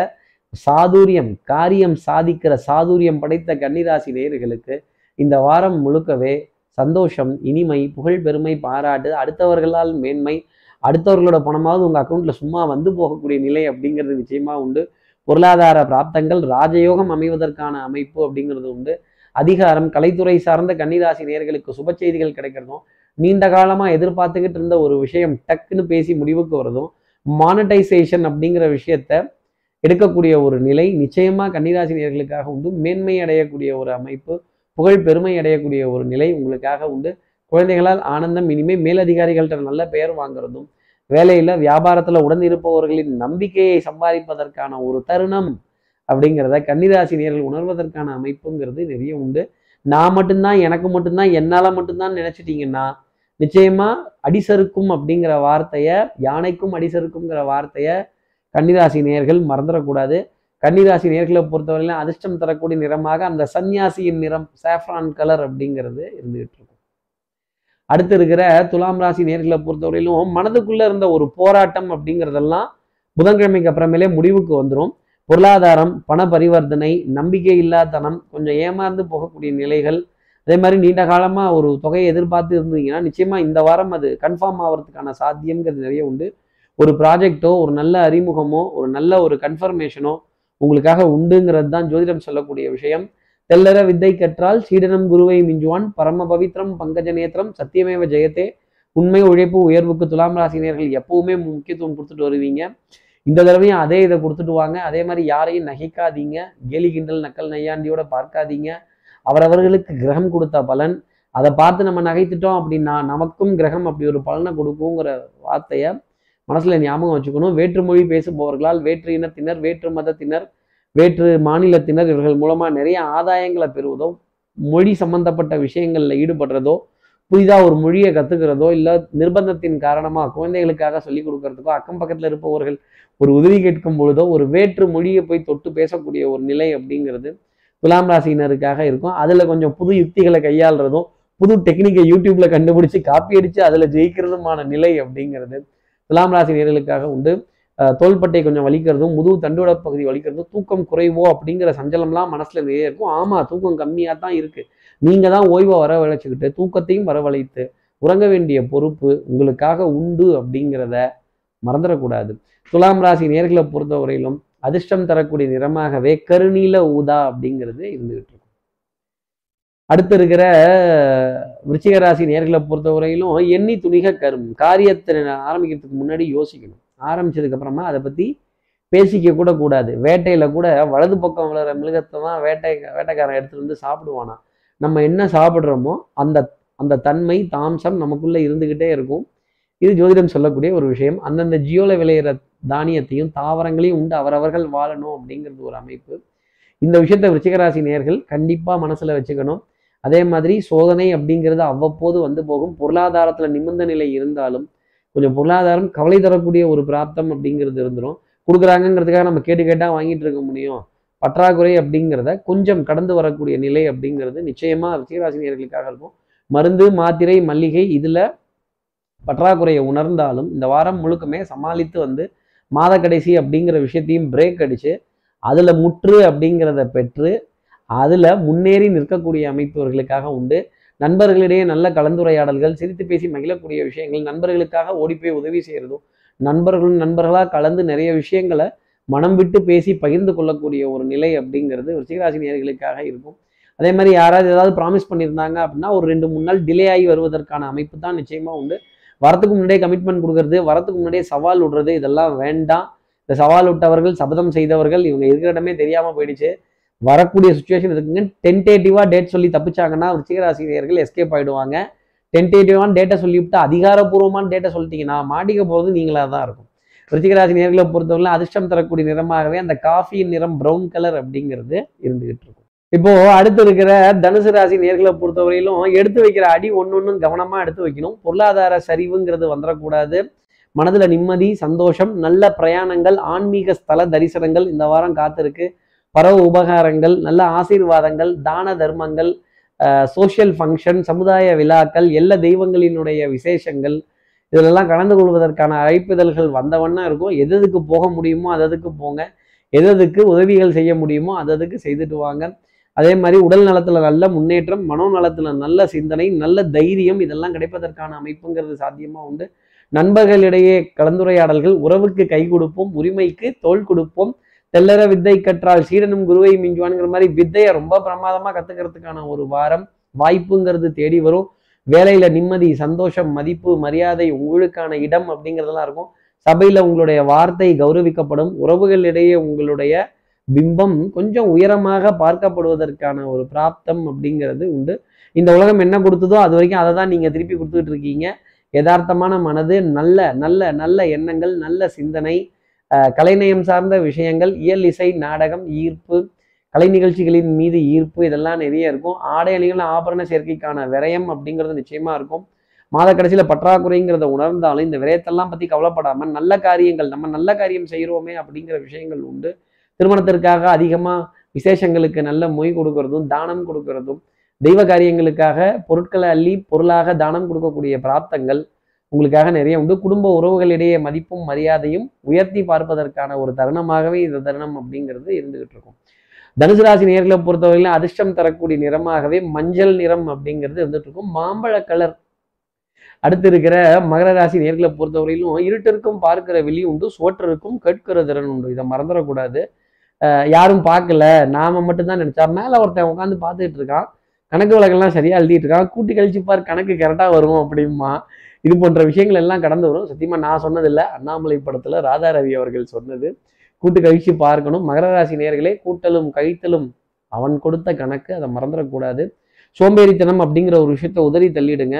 சாதுரியம் காரியம் சாதிக்கிற சாதுரியம் படைத்த கன்னிராசி நேயர்களுக்கு இந்த வாரம் முழுக்கவே சந்தோஷம் இனிமை புகழ் பெருமை பாராட்டு அடுத்தவர்களால் மேன்மை அடுத்தவர்களோட பணமாவது உங்கள் அக்கௌண்ட்டில் சும்மா வந்து போகக்கூடிய நிலை அப்படிங்கிறது நிச்சயமா உண்டு. பொருளாதார பிராப்தங்கள் ராஜயோகம் அமைவதற்கான அமைப்பு அப்படிங்கிறது உண்டு. அதிகாரம் கலைத்துறை சார்ந்த கன்னிராசி நேயர்களுக்கு சுப செய்திகள் கிடைக்கிறதும் நீண்ட காலமாக எதிர்பார்த்துக்கிட்டு இருந்த ஒரு விஷயம் டக்குன்னு பேசி முடிவுக்கு வருதும் மானடைசேஷன் அப்படிங்கிற விஷயத்த எடுக்கக்கூடிய ஒரு நிலை நிச்சயமா கன்னிராசினியர்களுக்காக உண்டு. மேன்மை அடையக்கூடிய ஒரு அமைப்பு புகழ் பெருமை அடையக்கூடிய ஒரு நிலை உங்களுக்காக உண்டு. குழந்தைகளால் ஆனந்தம் இனிமே மேலதிகாரிகள்கிட்ட நல்ல பெயர் வாங்குறதும் வேலையில் வியாபாரத்தில் உடன் இருப்பவர்களின் நம்பிக்கையை சம்பாதிப்பதற்கான ஒரு தருணம் அப்படிங்கிறத கன்னிராசி நேர்கள் உணர்வதற்கான அமைப்புங்கிறது நிறைய உண்டு. நான் மட்டும்தான் எனக்கு மட்டும்தான் என்னால் மட்டும்தான் நினச்சிட்டிங்கன்னா நிச்சயமாக அடிசறுக்கும் அப்படிங்கிற வார்த்தையை யானைக்கும் அடிசறுக்குங்கிற வார்த்தையை கன்னிராசி நேர்கள் மறந்துடக்கூடாது. கன்னிராசி நேர்களை பொறுத்தவரையிலும் அதிர்ஷ்டம் தரக்கூடிய நிறமாக அந்த சன்னியாசியின் நிறம் சாஃப்ரான் கலர் அப்படிங்கிறது இருந்துகிட்டு இருக்கும். அடுத்து இருக்கிற துலாம் ராசி நேர்களை பொறுத்தவரையிலும் மனதுக்குள்ள இருந்த ஒரு போராட்டம் அப்படிங்கிறதெல்லாம் புதன்கிழமைக்கு அப்புறமேலே முடிவுக்கு வந்துடும் பொருளாதாரம் பண பரிவர்த்தனை நம்பிக்கை இல்லாதனம் கொஞ்சம் ஏமாந்து போகக்கூடிய நிலைகள். அதே மாதிரி நீண்ட காலமாக ஒரு தொகையை எதிர்பார்த்து இருந்தீங்கன்னா நிச்சயமாக இந்த வாரம் அது கன்ஃபார்ம் ஆகிறதுக்கான சாத்தியங்கிறது நிறைய உண்டு. ஒரு ப்ராஜெக்டோ ஒரு நல்ல அறிமுகமோ ஒரு நல்ல ஒரு கன்ஃபர்மேஷனோ உங்களுக்காக உண்டுங்கிறது தான் ஜோதிடம் சொல்லக்கூடிய விஷயம். தெல்லற வித்தை கற்றால் சீடனம் குருவை மிஞ்சுவான் பரம பவித்ரம் பங்கஜ நேத்திரம் சத்தியமேவ ஜெயத்தே. உண்மை உழைப்பு உயர்வுக்கு துலாம் ராசினியர்கள் எப்பவுமே முக்கியத்துவம் கொடுத்துட்டு வருவீங்க. இந்த தடவையும் அதே இதை கொடுத்துட்டு வாங்க. அதே மாதிரி யாரையும் நகைக்காதீங்க. கேலி கிண்டல் நக்கல் நையாண்டியோட பார்க்காதீங்க. அவரவர்களுக்கு கிரகம் கொடுத்த பலன். அதை பார்த்து நம்ம நகைத்துட்டோம் அப்படின்னா நமக்கும் கிரகம் அப்படி ஒரு பலனை கொடுக்குங்கிற வார்த்தையை மனசில் ஞாபகம் வச்சுக்கணும். வேற்றுமொழி பேசுபவர்களால் வேற்று இனத்தினர் வேற்று மதத்தினர் வேற்று மாநிலத்தினர் இவர்கள் மூலமாக நிறைய ஆதாயங்களை பெறுவதோ மொழி சம்பந்தப்பட்ட விஷயங்களில் ஈடுபடுறதோ புதிதாக ஒரு மொழியை கற்றுக்கிறதோ இல்லை நிர்பந்தத்தின் காரணமாக குழந்தைகளுக்காக சொல்லிக் கொடுக்கறதுக்கோ அக்கம் பக்கத்தில் இருப்பவர்கள் ஒரு உதவி கேட்கும் பொழுதோ ஒரு வேற்று மொழியை போய் தொட்டு பேசக்கூடிய ஒரு நிலை அப்படிங்கிறது துலாம் ராசியினருக்காக இருக்கும். அதில் கொஞ்சம் புது யுக்திகளை கையாளுறதும் புது டெக்னிக்கை யூடியூப்ல கண்டுபிடிச்சு காப்பி அடித்து அதில் ஜெயிக்கிறதுமான நிலை அப்படிங்கிறது துலாம் ராசி நேர்களுக்காக உண்டு. தோள்பட்டை கொஞ்சம் வலிக்கிறதும் முதுகு தண்டுவட பகுதி வலிக்கிறதும் தூக்கம் குறைவோ அப்படிங்கிற சஞ்சலம்லாம் மனசில் நிறைய இருக்கும். ஆமாம் தூக்கம் கம்மியாக தான் இருக்குது நீங்க தான் ஓய்வை வரவழைச்சுக்கிட்டு தூக்கத்தையும் வரவழைத்து உறங்க வேண்டிய பொறுப்பு உங்களுக்காக உண்டு அப்படிங்கிறத மறந்துடக்கூடாது. துலாம் ராசி நேர்களை பொறுத்தவரையிலும் அதிர்ஷ்டம் தரக்கூடிய நிறமாகவே கருநீல ஊதா அப்படிங்கிறது இருந்துகிட்டு இருக்கும். அடுத்து இருக்கிற விருச்சிக ராசி நேர்களை பொறுத்தவரையிலும் எண்ணி துணிக கரும். காரியத்தை ஆரம்பிக்கிறதுக்கு முன்னாடி யோசிக்கணும். ஆரம்பிச்சதுக்கு அப்புறமா அதை பத்தி பேசிக்க கூட கூடாது. வேட்டையில கூட வலது பக்கம் விழுற மிருகத்தை தான் வேட்டை வேட்டைக்காரன் எடுத்துட்டு வந்து சாப்பிடுவானா நம்ம என்ன சாப்பிட்றோமோ அந்த அந்த தன்மை தாம்சம் நமக்குள்ளே இருந்துக்கிட்டே இருக்கும். இது ஜோதிடம் சொல்லக்கூடிய ஒரு விஷயம். அந்தந்த ஜியோவில் விளையிற தானியத்தையும் தாவரங்களையும் உண்டு அவரவர்கள் வாழணும் அப்படிங்கிறது ஒரு அமைப்பு. இந்த விஷயத்த விருச்சிகராசி நேர்கள் கண்டிப்பாக மனசில் வச்சுக்கணும். அதே மாதிரி சோதனை அப்படிங்கிறது அவ்வப்போது வந்து போகும். பொருளாதாரத்தில் நிமிந்த நிலை இருந்தாலும் கொஞ்சம் பொருளாதாரம் கவலை தரக்கூடிய ஒரு பிராப்தம் அப்படிங்கிறது இருந்துடும் கொடுக்குறாங்கங்கிறதுக்காக நம்ம கேட்டு கேட்டால் வாங்கிட்டு இருக்க முடியும். பற்றாக்குறை அப்படிங்கிறத கொஞ்சம் கடந்து வரக்கூடிய நிலை அப்படிங்கிறது நிச்சயமாக ரிச்சிகராசினியர்களுக்காக இருக்கும். மருந்து மாத்திரை மல்லிகை இதில் பற்றாக்குறையை உணர்ந்தாலும் இந்த வாரம் முழுக்கமே சமாளித்து வந்து மாத கடைசி அப்படிங்கிற விஷயத்தையும் பிரேக் அடித்து அதில் முற்று அப்படிங்கிறத பெற்று அதில் முன்னேறி நிற்கக்கூடிய அமைப்பவர்களுக்காக உண்டு. நண்பர்களிடையே நல்ல கலந்துரையாடல்கள் சிரித்து பேசி மகிழக்கூடிய விஷயங்கள் நண்பர்களுக்காக ஓடி போய் உதவி செய்கிறதும் நண்பர்களும் நண்பர்களாக கலந்து நிறைய விஷயங்களை மனம் விட்டு பேசி பகிர்ந்து கொள்ளக்கூடிய ஒரு நிலை அப்படிங்கிறது ரிஷிகராசி நேர்களுக்காக இருக்கும். அதே மாதிரி யாராவது ஏதாவது ப்ராமிஸ் பண்ணியிருந்தாங்க அப்படின்னா ஒரு ரெண்டு மூணு நாள் டிலே ஆகி வருவதற்கான அமைப்பு தான் நிச்சயமாக உண்டு. வரத்துக்கு முன்னாடியே கமிட்மெண்ட் கொடுக்கறது வரத்துக்கு முன்னாடியே சவால் விடுறது இதெல்லாம் வேண்டாம். இந்த சவால் விட்டவர்கள் சபதம் செய்தவர்கள் இவங்க இருக்கிற இடமே தெரியாமல் போயிடுச்சு. வரக்கூடிய சுச்சுவேஷன் இருக்குங்க டென்டேட்டிவாக டேட் சொல்லி தப்பிச்சாங்கன்னா ரிச்சிகராசினியர்கள் எஸ்கேப் ஆகிடுவாங்க டென்டேட்டிவான டேட்டை சொல்லிவிட்டு அதிகாரப்பூர்வமான டேட்டை சொல்லிட்டீங்கன்னா மாட்டிக்க போகிறது நீங்களாக தான் இருக்கும். ரிச்சிகராசி நேர்களை பொறுத்தவரை அதிர்ஷ்டம் தரக்கூடிய நிறமாகவே அந்த காஃபியின் நிறம் பிரவுன் கலர் அப்படிங்கிறது இருந்துகிட்டு இருக்கும். இப்போ அடுத்து இருக்கிற தனுசு ராசி நேர்களை பொறுத்தவரையிலும் எடுத்து வைக்கிற அடி ஒன்று ஒன்றும் கவனமாக எடுத்து வைக்கணும். பொருளாதார சரிவுங்கிறது வந்துடக்கூடாது மனதில் நிம்மதி சந்தோஷம் நல்ல பிரயாணங்கள் ஆன்மீக ஸ்தல தரிசனங்கள் இந்த வாரம் காத்திருக்கு. பரவ உபகாரங்கள் நல்ல ஆசீர்வாதங்கள் தான தர்மங்கள் சோஷியல் ஃபங்க்ஷன் சமுதாய விழாக்கள் எல்லா தெய்வங்களினுடைய விசேஷங்கள் இதிலெல்லாம் கலந்து கொள்வதற்கான அழைப்புதல்கள் வந்தவண்ணா இருக்கும். எதுக்கு போக முடியுமோ அததுக்கு போங்க. எதுக்கு உதவிகள் செய்ய முடியுமோ அததுக்கு செய்துட்டு வாங்க. அதே மாதிரி உடல் நலத்துல நல்ல முன்னேற்றம் மனோ நலத்துல நல்ல சிந்தனை நல்ல தைரியம் இதெல்லாம் கிடைப்பதற்கான அமைப்புங்கிறது சாத்தியமா உண்டு. நண்பர்களிடையே கலந்துரையாடல்கள் உறவுக்கு கை கொடுப்போம் உரிமைக்கு தோல் கொடுப்போம். தெல்லற வித்தை கற்றால் சீடனும் குருவை மிஞ்சுவான்ங்கிற மாதிரி வித்தையை ரொம்ப பிரமாதமா கத்துக்கிறதுக்கான ஒரு வாரம் வாய்ப்புங்கிறது தேடி வரும். வேலையில நிம்மதி சந்தோஷம் மதிப்பு மரியாதை உங்களுக்கான இடம் அப்படிங்கிறதெல்லாம் இருக்கும். சபையில உங்களுடைய வார்த்தை கௌரவிக்கப்படும். உறவுகளிடையே உங்களுடைய பிம்பம் கொஞ்சம் உயரமாக பார்க்கப்படுவதற்கான ஒரு பிராப்தம் அப்படிங்கிறது உண்டு. இந்த உலகம் என்ன கொடுத்ததோ அது வரைக்கும் அதை தான் நீங்க திருப்பி கொடுத்துட்டு இருக்கீங்க. யதார்த்தமான மனது நல்ல நல்ல நல்ல எண்ணங்கள் நல்ல சிந்தனை கலைநயம் சார்ந்த விஷயங்கள் இயல் இசை நாடகம் ஈர்ப்பு கலை நிகழ்ச்சிகளின் மீது ஈர்ப்பு இதெல்லாம் நிறைய இருக்கும். ஆடை அணிகள் ஆபரண சேர்க்கைக்கான விரயம் அப்படிங்கிறது நிச்சயமா இருக்கும். மாத கடைசியில் பற்றாக்குறைங்கிறத உணர்ந்தாலும் இந்த விரயத்தெல்லாம் பத்தி கவலைப்படாம நல்ல காரியங்கள் நம்ம நல்ல காரியம் செய்கிறோமே அப்படிங்கிற விஷயங்கள் உண்டு. திருமணத்திற்காக அதிகமா விசேஷங்களுக்கு நல்ல மொய் கொடுக்கறதும் தானம் கொடுக்கறதும் தெய்வ காரியங்களுக்காக பொருட்களை அள்ளி பொருளாக தானம் கொடுக்கக்கூடிய பிராப்தங்கள் உங்களுக்காக நிறைய உண்டு. குடும்ப உறவுகளிடையே மதிப்பும் மரியாதையும் உயர்த்தி பார்ப்பதற்கான ஒரு தருணமாகவே இந்த தருணம் அப்படிங்கிறது இருந்துகிட்டு இருக்கும். தனுசு ராசி நேர்களை பொறுத்தவரையிலும் அதிர்ஷ்டம் தரக்கூடிய நிறமாகவே மஞ்சள் நிறம் அப்படிங்கிறது இருந்துட்டு இருக்கும். மாம்பழ கலர் அடுத்து இருக்கிற மகர ராசி நேர்களை பொறுத்தவரையிலும் இருட்டிற்கும் பார்க்கிற வெளி உண்டு சோற்றருக்கும் கேட்கிற திறன் உண்டு. இதை மறந்துடக்கூடாது. யாரும் பார்க்கல. நாம மட்டும்தான் நினைச்சா மேல ஒருத்தன் உட்காந்து பார்த்துட்டு இருக்கான். கணக்கு வழக்கெல்லாம் சரியா எழுதிட்டு இருக்கான். கூட்டி கழிச்சு பார் கணக்கு கரெக்டா வரும் அப்படிமா இது போன்ற விஷயங்கள் எல்லாம் கடந்து வரும். சத்தியமா நான் சொன்னதில்லை. அண்ணாமலை படத்துல ராதா ரவி அவர்கள் சொன்னது. கூட்டு கழிச்சு பார்க்கணும். மகர ராசி நேர்களே கூட்டலும் கழித்தலும் அவன் கொடுத்த கணக்கு அதை மறந்துடக்கூடாது. சோம்பேறித்தனம் அப்படிங்கிற ஒரு விஷயத்த உதறி தள்ளிடுங்க.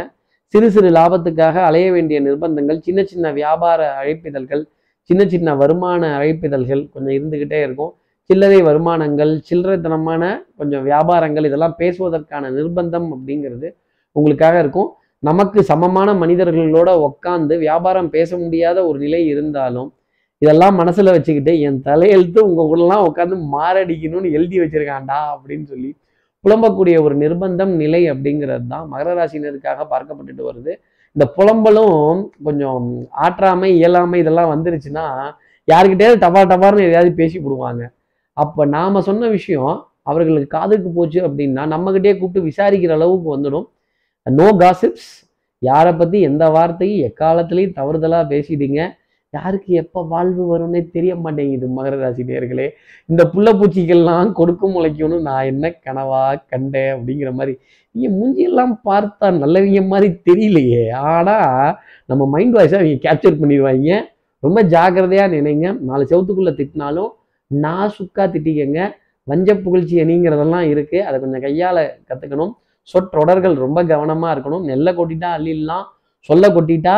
சிறு சிறு லாபத்துக்காக அலைய வேண்டிய நிர்பந்தங்கள் சின்ன சின்ன வியாபார அழைப்பிதழ்கள் சின்ன சின்ன வருமான அழைப்பிதழ்கள் கொஞ்சம் இருந்துக்கிட்டே இருக்கும். சில்லறை வருமானங்கள் சில்லறைத்தனமான கொஞ்சம் வியாபாரங்கள் இதெல்லாம் பேசுவதற்கான நிர்பந்தம் அப்படிங்கிறது உங்களுக்காக இருக்கும். நமக்கு சமமான மனிதர்களோட உட்காந்து வியாபாரம் பேச முடியாத ஒரு நிலை இருந்தாலும் இதெல்லாம் மனசுல வச்சுக்கிட்டு என் தலையெழுத்து உங்க கூடலாம் உட்காந்து மாரடிக்கணும்னு எழுதி வச்சிருக்கான்டா அப்படின்னு சொல்லி புலம்பக்கூடிய ஒரு நிர்பந்தம் நிலை அப்படிங்கிறது தான் மகர ராசினருக்காக பார்க்கப்பட்டுட்டு வருது. இந்த புலம்பலும் கொஞ்சம் ஆற்றாமை இயலாமை இதெல்லாம் வந்துருச்சுன்னா யாருக்கிட்டேயாவது டபா டபார்னு எதையாவது பேசி விடுவாங்க. அப்போ நாம் சொன்ன விஷயம் அவர்களுக்கு காதுக்கு போச்சு அப்படின்னா நம்மக்கிட்டே கூப்பிட்டு விசாரிக்கிற அளவுக்கு வந்துடும். நோ காசிப்ஸ் யாரை பற்றி எந்த வார்த்தையும் எக்காலத்துலேயும் தவறுதலாக பேசிட்டீங்க. யாருக்கு எப்போ வாழ்வு வரும்னே தெரிய மாட்டேங்குது மகர ராசி நேர்களே இந்த புள்ள பூச்சிகள்லாம் கொடுக்கும் முளைக்கணும் நான் என்ன கனவா கண்டேன் அப்படிங்கிற மாதிரி. நீங்கள் மூஞ்சியெல்லாம் பார்த்தா நல்லவங்க மாதிரி தெரியலையே. ஆனால் நம்ம மைண்ட் வாய்ஸை அவங்க கேப்சர் பண்ணிடுவாங்க. ரொம்ப ஜாக்கிரதையாக நினைங்க. நாலு செவத்துக்குள்ளே திட்டினாலும் நான் சுக்கா திட்டிக்கங்க. வஞ்ச புகழ்ச்சி அணிங்கிறதெல்லாம் இருக்குது அதை கொஞ்சம் கையால் கற்றுக்கணும் சொற்றொடர்கள் ரொம்ப கவனமாக இருக்கணும். நெல்லை கொட்டிட்டா அள்ளிடலாம். சொல்ல கொட்டிட்டா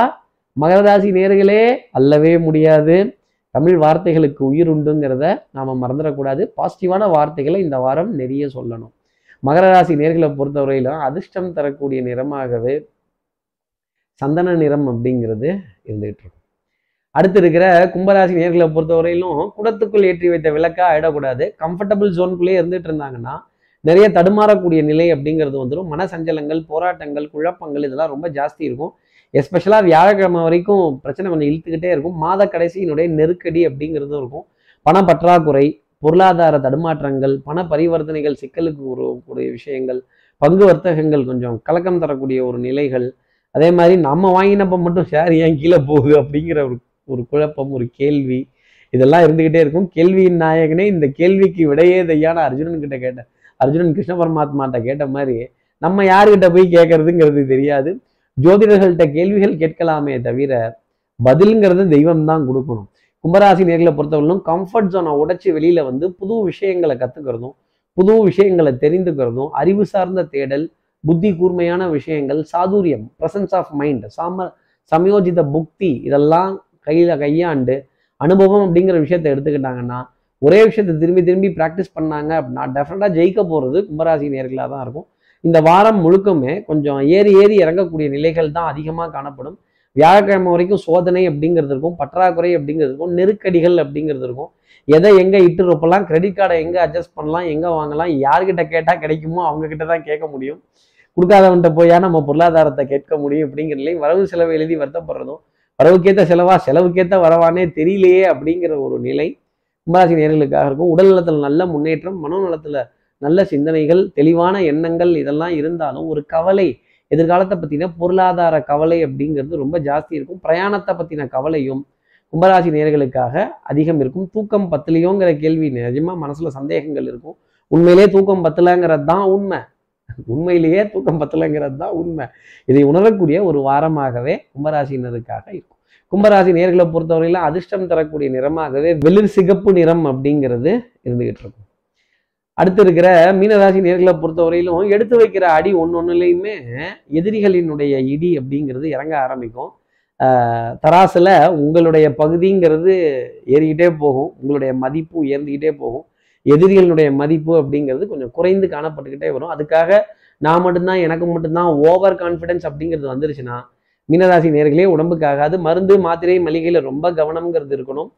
மகரராசி நேர்களே அல்லவே முடியாது. தமிழ் வார்த்தைகளுக்கு உயிர் உண்டுங்கிறத நாம் மறந்துடக்கூடாது. பாசிட்டிவான வார்த்தைகளை இந்த வாரம் நிறைய சொல்லணும். மகர ராசி நேர்களை பொறுத்தவரையிலும் அதிர்ஷ்டம் தரக்கூடிய நிறமாகவே சந்தன நிறம் அப்படிங்கிறது இருந்துகிட்டு இருக்கும். அடுத்து இருக்கிற கும்பராசி நேர்களை பொறுத்தவரையிலும் குடத்துக்குள் ஏற்றி வைத்த விளக்கா ஆயிடக்கூடாது. கம்ஃபர்டபுள் ஜோனுக்குள்ளேயே இருந்துட்டு இருந்தாங்கன்னா நிறைய தடுமாறக்கூடிய நிலை அப்படிங்கிறது வந்துடும் மனசஞ்சலங்கள் போராட்டங்கள் குழப்பங்கள் இதெல்லாம் ரொம்ப ஜாஸ்தி இருக்கும். எஸ்பெஷலாக வியாழக்கிழமை வரைக்கும் பிரச்சனை கொஞ்சம் இழுத்துக்கிட்டே இருக்கும். மாத கடைசியினுடைய நெருக்கடி அப்படிங்கிறதும் இருக்கும். பண பற்றாக்குறை பொருளாதார தடுமாற்றங்கள் பண பரிவர்த்தனைகள் சிக்கலுக்கு உருவக்கூடிய விஷயங்கள் பங்கு வர்த்தகங்கள் கொஞ்சம் கலக்கம் தரக்கூடிய ஒரு நிலைகள். அதே மாதிரி நம்ம வாங்கினப்ப மட்டும் ஷேர் ஏன் கீழே போகுது அப்படிங்கிற ஒரு ஒரு குழப்பம் ஒரு கேள்வி. இதெல்லாம் இருந்துகிட்டே இருக்கும். கேள்வியின் நாயகனே இந்த கேள்விக்கு விடையே தையான அர்ஜுனன் கிட்ட கேட்ட அர்ஜுனன் கிருஷ்ண பரமாத்மாட்ட கேட்ட மாதிரி நம்ம யாருக்கிட்ட போய் கேட்கறதுங்கிறது தெரியாது. ஜோதிடர்கள்ட்ட கேள்விகள் கேட்கலாமே தவிர பதிலுங்கிறது தெய்வம் தான் கொடுக்கணும். கும்பராசி நேர்களை பொறுத்தவரையிலும் கம்ஃபர்ட் ஜோனை உடைச்சி வெளியில வந்து புது விஷயங்களை கத்துக்கிறதும் புது விஷயங்களை தெரிந்துக்கிறதும் அறிவு சார்ந்த தேடல் புத்தி கூர்மையான விஷயங்கள் சாதுரியம் பிரசன்ஸ் ஆஃப் மைண்ட் சாம சமயோஜித புக்தி இதெல்லாம் கையில கையாண்டு அனுபவம் அப்படிங்கிற விஷயத்த எடுத்துக்கிட்டாங்கன்னா ஒரே விஷயத்தை திரும்பி திரும்பி ப்ராக்டிஸ் பண்ணாங்க அப்படின்னா டெஃபினட்டாக ஜெயிக்க போகிறது கும்பராசி நேர்களாக தான் இருக்கும். இந்த வாரம் முழுக்கமே கொஞ்சம் ஏறி ஏறி இறங்கக்கூடிய நிலைகள் தான் அதிகமாக காணப்படும். வியாழக்கிழமை வரைக்கும் சோதனை அப்படிங்கிறது இருக்கும் பற்றாக்குறை அப்படிங்கிறது இருக்கும் நெருக்கடிகள் அப்படிங்கிறது இருக்கும். எதை எங்கே இட்டு ரொப்பலாம் கிரெடிட் கார்டை எங்கே அட்ஜஸ்ட் பண்ணலாம் எங்கே வாங்கலாம் யார்கிட்ட கேட்டால் கிடைக்குமோ அவங்கக்கிட்ட தான் கேட்க முடியும். கொடுக்காதவன்கிட்ட போயா நம்ம பொருளாதாரத்தை கேட்க முடியும் அப்படிங்கிற நிலை வரவு செலவு எழுதி வருத்தப்படுறதும் வரவுக்கேற்ற செலவா செலவுக்கேற்ற வரவானே தெரியலையே அப்படிங்கிற ஒரு நிலை கும்பராசி நேர்களுக்காக இருக்கும். உடல் நலத்தில் நல்ல முன்னேற்றம் மனோநலத்தில் நல்ல சிந்தனைகள் தெளிவான எண்ணங்கள் இதெல்லாம் இருந்தாலும் ஒரு கவலை எதிர்காலத்தை பற்றின பொருளாதார கவலை அப்படிங்கிறது ரொம்ப ஜாஸ்தி இருக்கும். பிரயாணத்தை பற்றின கவலையும் கும்பராசி நேர்களுக்காக அதிகம் இருக்கும். தூக்கம் பத்தலையோங்கிற கேள்வி நிஜமாக மனசில் சந்தேகங்கள் இருக்கும். உண்மையிலே தூக்கம் பத்தலைங்கிறது தான் உண்மை. உண்மையிலேயே தூக்கம் பத்தலைங்கிறது தான் உண்மை. இதை உணரக்கூடிய ஒரு வாரமாகவே கும்பராசினருக்காக இருக்கும். கும்பராசி நேர்களை பொறுத்தவரையில அதிர்ஷ்டம் தரக்கூடிய நிறமாகவே வெளிர் சிகப்பு நிறம் அப்படிங்கிறது இருந்துகிட்டு இருக்கும். அடுத்து இருக்கிற மீனராசி நேர்களை பொறுத்தவரையிலும் எடுத்து வைக்கிற அடி ஒன்று ஒன்றுலையுமே எதிரிகளினுடைய இடி அப்படிங்கிறது இறங்க ஆரம்பிக்கும். தராசில் உங்களுடைய பகுதிங்கிறது ஏறிக்கிட்டே போகும். உங்களுடைய மதிப்பு உயர்ந்துக்கிட்டே போகும். எதிரிகளினுடைய மதிப்பு அப்படிங்கிறது கொஞ்சம் குறைந்து காணப்பட்டுக்கிட்டே வரும். அதுக்காக நான் மட்டும்தான் எனக்கு மட்டும்தான் ஓவர் கான்ஃபிடன்ஸ் அப்படிங்கிறது வந்துருச்சுன்னா மீனராசி நேர்களே உடம்புக்காகாது மருந்து மாத்திரை மளிகையில் ரொம்ப கவனம்ங்கிறது இருக்கணும்.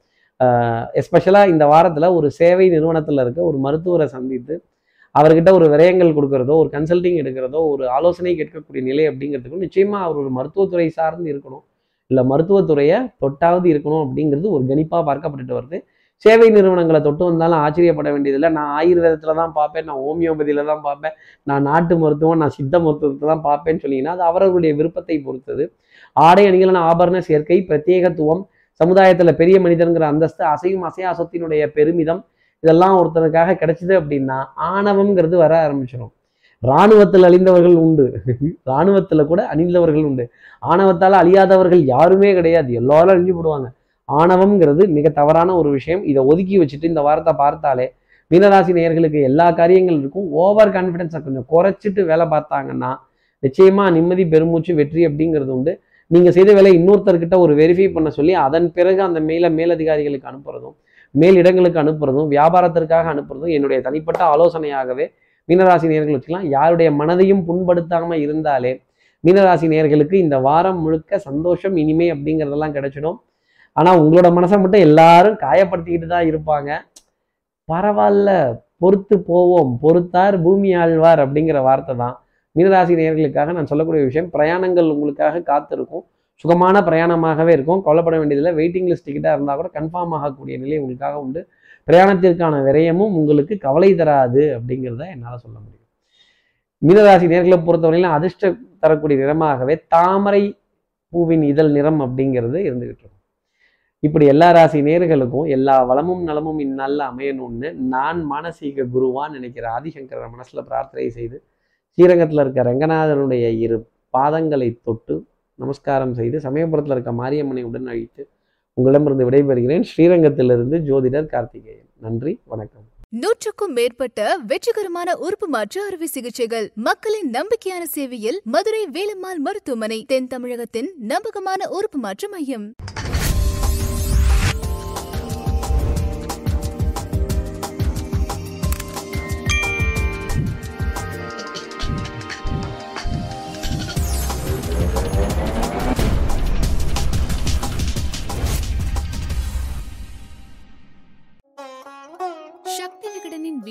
எஸ்பெஷலாக இந்த வாரத்தில் ஒரு சேவை நிறுவனத்தில் இருக்க ஒரு மருத்துவரை சந்தித்து அவர்கிட்ட ஒரு விரயங்கள் கொடுக்கறதோ ஒரு கன்சல்டிங் எடுக்கிறதோ ஒரு ஆலோசனை கேட்கக்கூடிய நிலை அப்படிங்கிறதுக்கும் நிச்சயமாக அவர் ஒரு மருத்துவத்துறை சார்ந்து இருக்கணும். இல்லை மருத்துவத்துறையை தொட்டாவது இருக்கணும் அப்படிங்கிறது ஒரு கணிப்பாக பார்க்கப்பட்டுட்டு வருது. சேவை நிறுவனங்களை தொட்டு வந்தாலும் ஆச்சரியப்பட வேண்டியதில்லை. நான் ஆயுர்வேதத்தில் தான் பார்ப்பேன் நான் ஹோமியோபதியில் தான் பார்ப்பேன் நான் நாட்டு மருத்துவம் நான் சித்த மருத்துவத்தை தான் பார்ப்பேன்னு சொன்னீங்கன்னா அது அவர்களுடைய விருப்பத்தை பொறுத்தது. ஆடை அணிகளான ஆபரண சேர்க்கை பிரத்யேகத்துவம் சமுதாயத்தில் பெரிய மனிதனுங்கிற அந்தஸ்து அசையும் அசையாசத்தினுடைய பெருமிதம் இதெல்லாம் ஒருத்தனுக்காக கிடைச்சிது அப்படின்னா ஆணவம்ங்கிறது வர ஆரம்பிச்சிடும் இராணுவத்தில் அழிந்தவர்கள் உண்டு. இராணுவத்தில் கூட அணிந்தவர்கள் உண்டு. ஆணவத்தால் அழியாதவர்கள் யாருமே கிடையாது. எல்லாரும் அழிஞ்சு போடுவாங்க. ஆணவம்ங்கிறது மிக தவறான ஒரு விஷயம். இதை ஒதுக்கி வச்சுட்டு இந்த வாரத்தை பார்த்தாலே மீனராசி நேயர்களுக்கு எல்லா காரியங்கள் இருக்கும். ஓவர் கான்ஃபிடென்ஸை கொஞ்சம் குறைச்சிட்டு வேலை பார்த்தாங்கன்னா நிச்சயமாக நிம்மதி பெருமூச்சு வெற்றி அப்படிங்கிறது உண்டு. நீங்கள் செய்த வேலை இன்னொருத்தர்கிட்ட ஒரு வெரிஃபை பண்ண சொல்லி அதன் பிறகு அந்த மேல மேலதிகாரிகளுக்கு அனுப்புறதும் மேல் இடங்களுக்கு அனுப்புறதும் வியாபாரத்திற்காக அனுப்புறதும் என்னுடைய தனிப்பட்ட ஆலோசனையாகவே மீனராசி நேர்கள் வச்சுக்கலாம். யாருடைய மனதையும் புண்படுத்தாமல் இருந்தாலே மீனராசி நேர்களுக்கு இந்த வாரம் முழுக்க சந்தோஷம் இனிமை அப்படிங்கிறதெல்லாம் கிடைச்சிடும். ஆனால் உங்களோட மனசை மட்டும் எல்லாரும் காயப்படுத்திக்கிட்டு தான் இருப்பாங்க. பரவாயில்ல பொறுத்து போவோம். பொறுத்தார் பூமி ஆழ்வார் அப்படிங்கிற வார்த்தை தான். மீனராசி நேர்களுக்காக நான் சொல்லக்கூடிய விஷயம் பிரயாணங்கள் உங்களுக்காக காத்திருக்கும். சுகமான பிரயாணமாகவே இருக்கும். கவலைப்பட வேண்டியதில்லை. வெயிட்டிங் லிஸ்ட் டிக்கெட்டாக இருந்தால் கூட கன்ஃபார்ம் ஆகக்கூடிய நிலை உங்களுக்காக உண்டு. பிரயாணத்திற்கான விரயமும் உங்களுக்கு கவலை தராது அப்படிங்கிறத என்னால் சொல்ல முடியும். மீனராசி நேர்களை பொறுத்தவரையிலும் அதிர்ஷ்ட தரக்கூடிய நிறமாகவே தாமரை பூவின் இதழ் நிறம் அப்படிங்கிறது இருந்துகிட்டு இருக்கும். இப்படி எல்லா ராசி நேர்களுக்கும் எல்லா வளமும் நலமும் இந்நாளில் அமையணும்னு நான் மானசீக குருவான்னு நினைக்கிற ஆதிசங்கர மனசுல பிரார்த்தனை செய்து ஸ்ரீரங்கத்தில் இருக்க ரங்கநாதனுடைய இரு பாதங்களை தொட்டு நமஸ்காரம் செய்து சமயபுரத்தில் இருக்க மாரியம்மனை உடன் அழித்து உங்களிடமிருந்து விடைபெறுகிறேன். ஸ்ரீரங்கத்திலிருந்து ஜோதிடர் கார்த்திகேயன். நன்றி வணக்கம். நூற்றுக்கும் மேற்பட்ட வெற்றிகரமான உறுப்பு மாற்று அறுவை சிகிச்சைகள் மக்களின் நம்பிக்கையான சேவையில் மதுரை வேலம்மாள் மருத்துவமனை தென் தமிழகத்தின் நம்பகமான உறுப்பு மாற்று மையம்.